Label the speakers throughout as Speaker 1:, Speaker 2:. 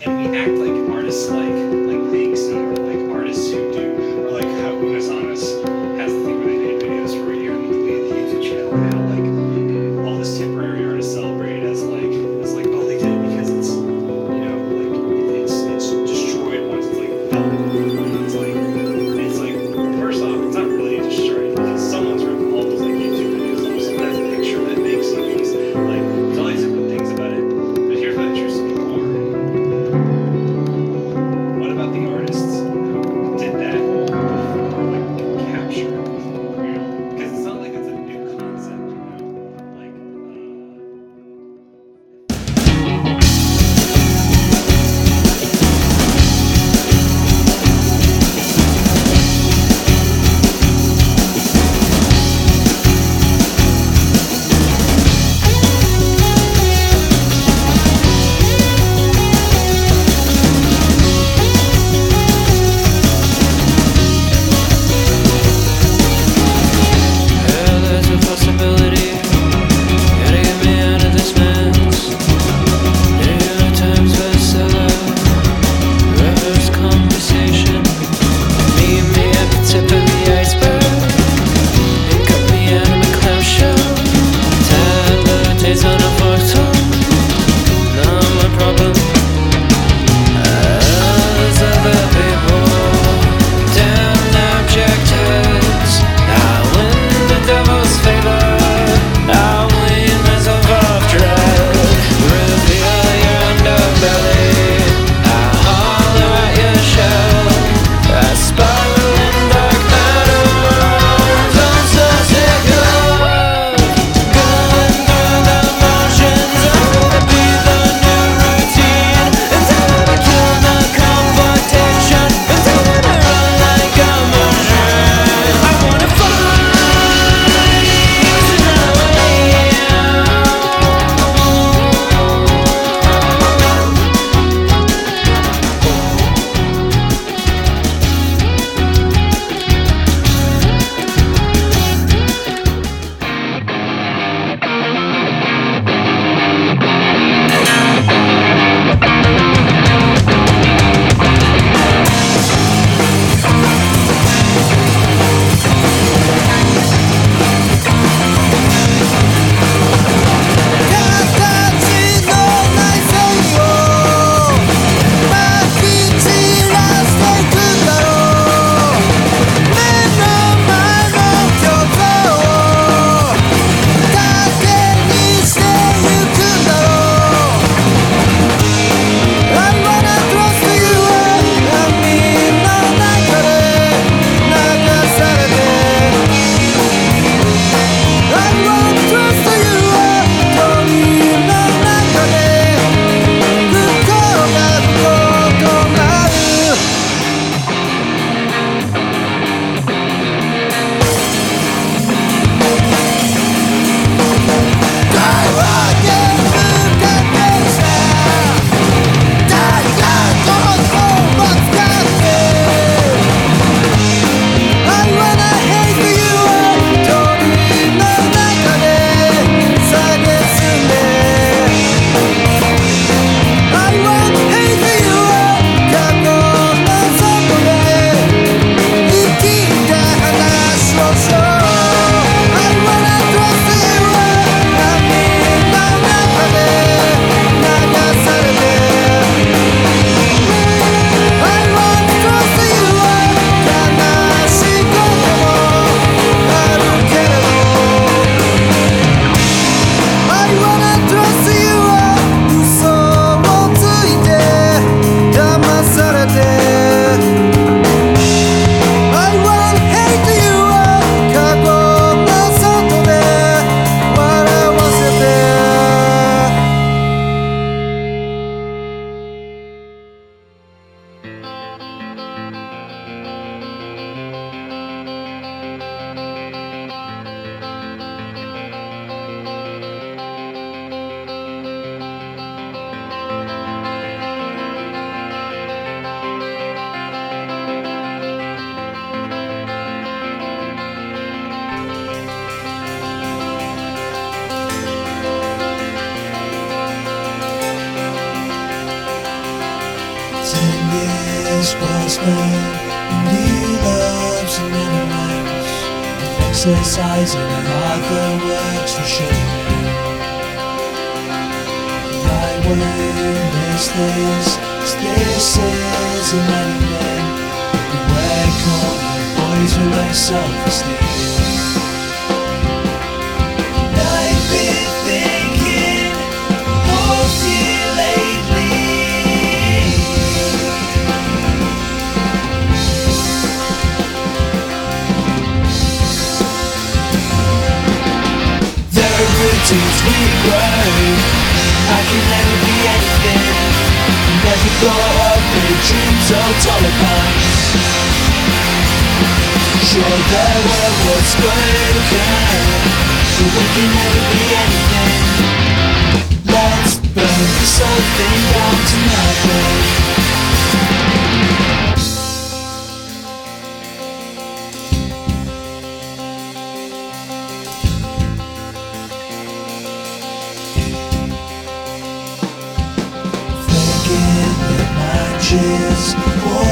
Speaker 1: and we act like artists like like Banksy or like artists who do or like how Una's
Speaker 2: Was spent in new loves and many nights, exercising other works for sure. I won't miss this, this is a who wear corner boys with low self-esteem. Routines we grow. I can never be anything. Never got up big dreams or taller pines. Sure, there were words spoken, but we can never be anything. Let's burn this whole thing down tonight, babe.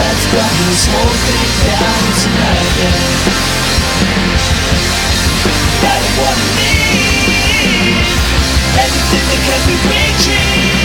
Speaker 2: Let's burn this whole thing down tonight, yeah. That is what I need. Everything that can be reaching.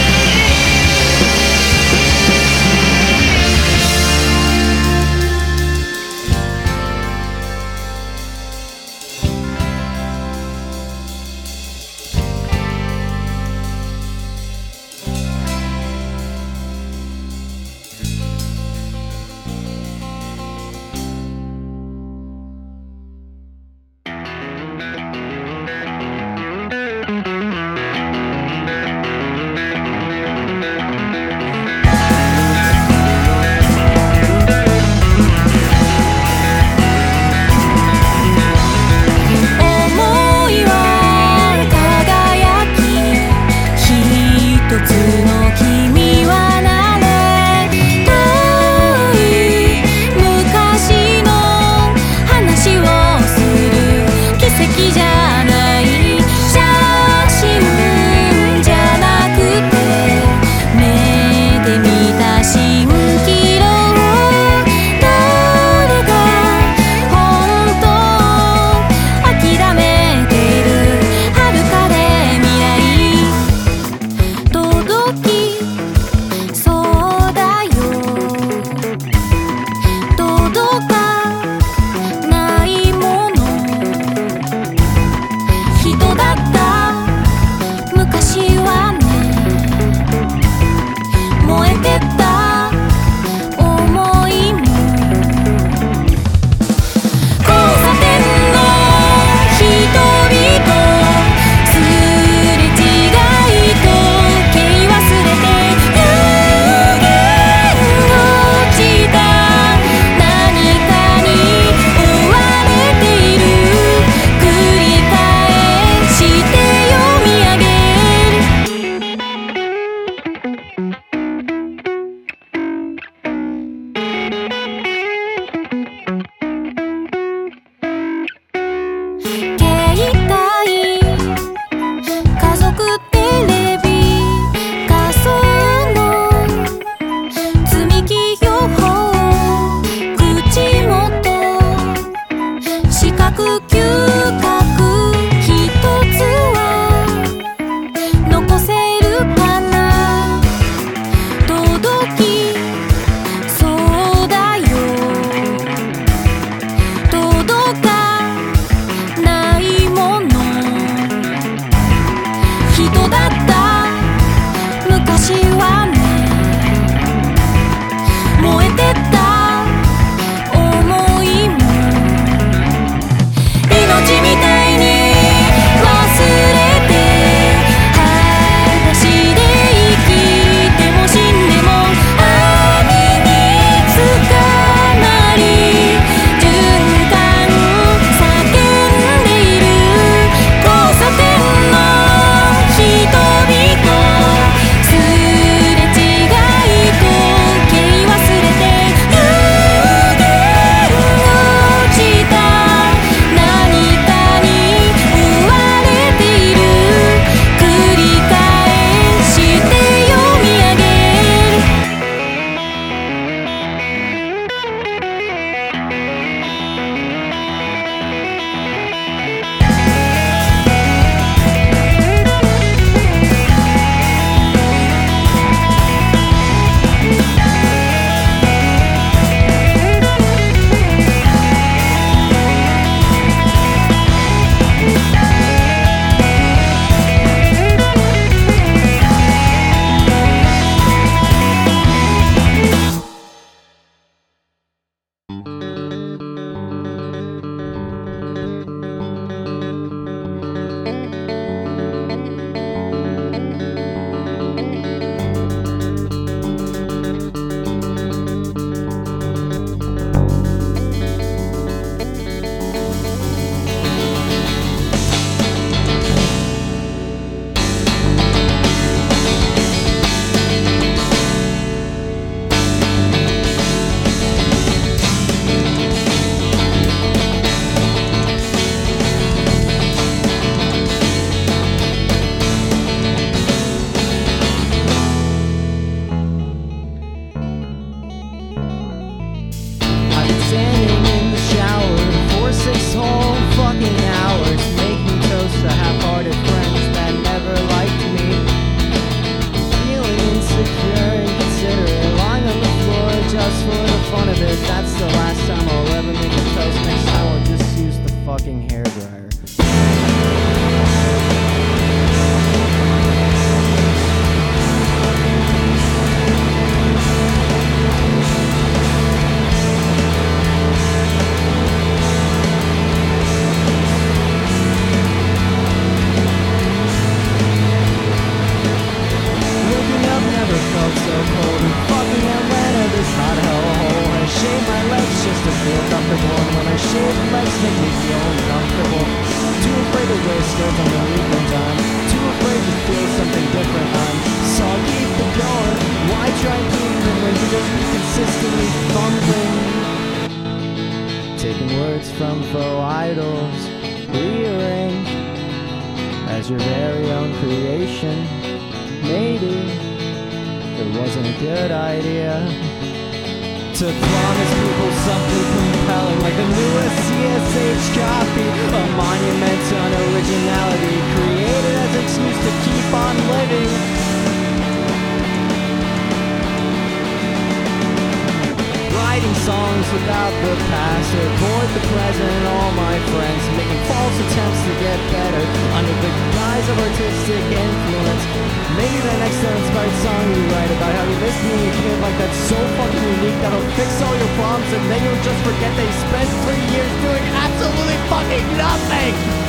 Speaker 3: Whole fucking hours, making toast to half-hearted friends that never liked me. Feeling insecure and considerate, lying on the floor just for the fun of it. That's the last time I'll ever make a toast. Next time I'll just use the fucking hairdryer. Consistently fumbling? Taking words from faux idols, rearranged as your very own creation. Maybe it wasn't a good idea to promise people something compelling like the newest CSH copy, a monument to originality created as an excuse to keep on living. Songs about the past, avoid the present all my friends, making false attempts to get better under the guise of artistic influence. Maybe the next uninspired song you write about how you listen a kid like that's so fucking unique that'll fix all your problems and then you'll just forget they spent three years doing absolutely fucking nothing.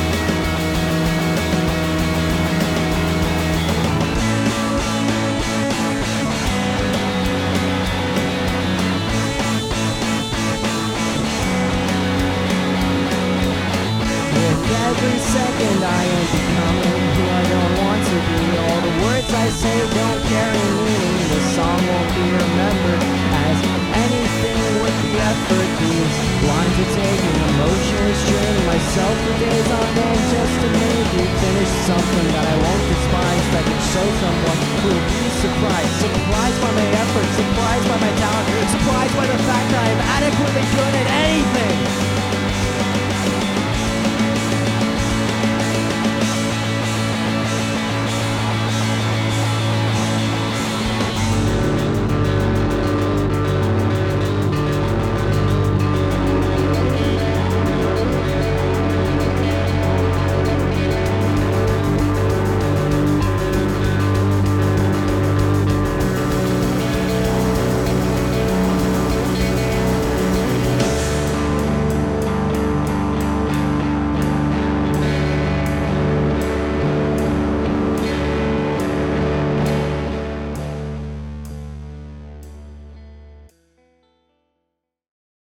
Speaker 3: is our name just to make you finish something that I won't despise That can show someone who will be surprised. Surprised by my effort, surprised by my talent Surprised by the fact that I'm adequately good at anything.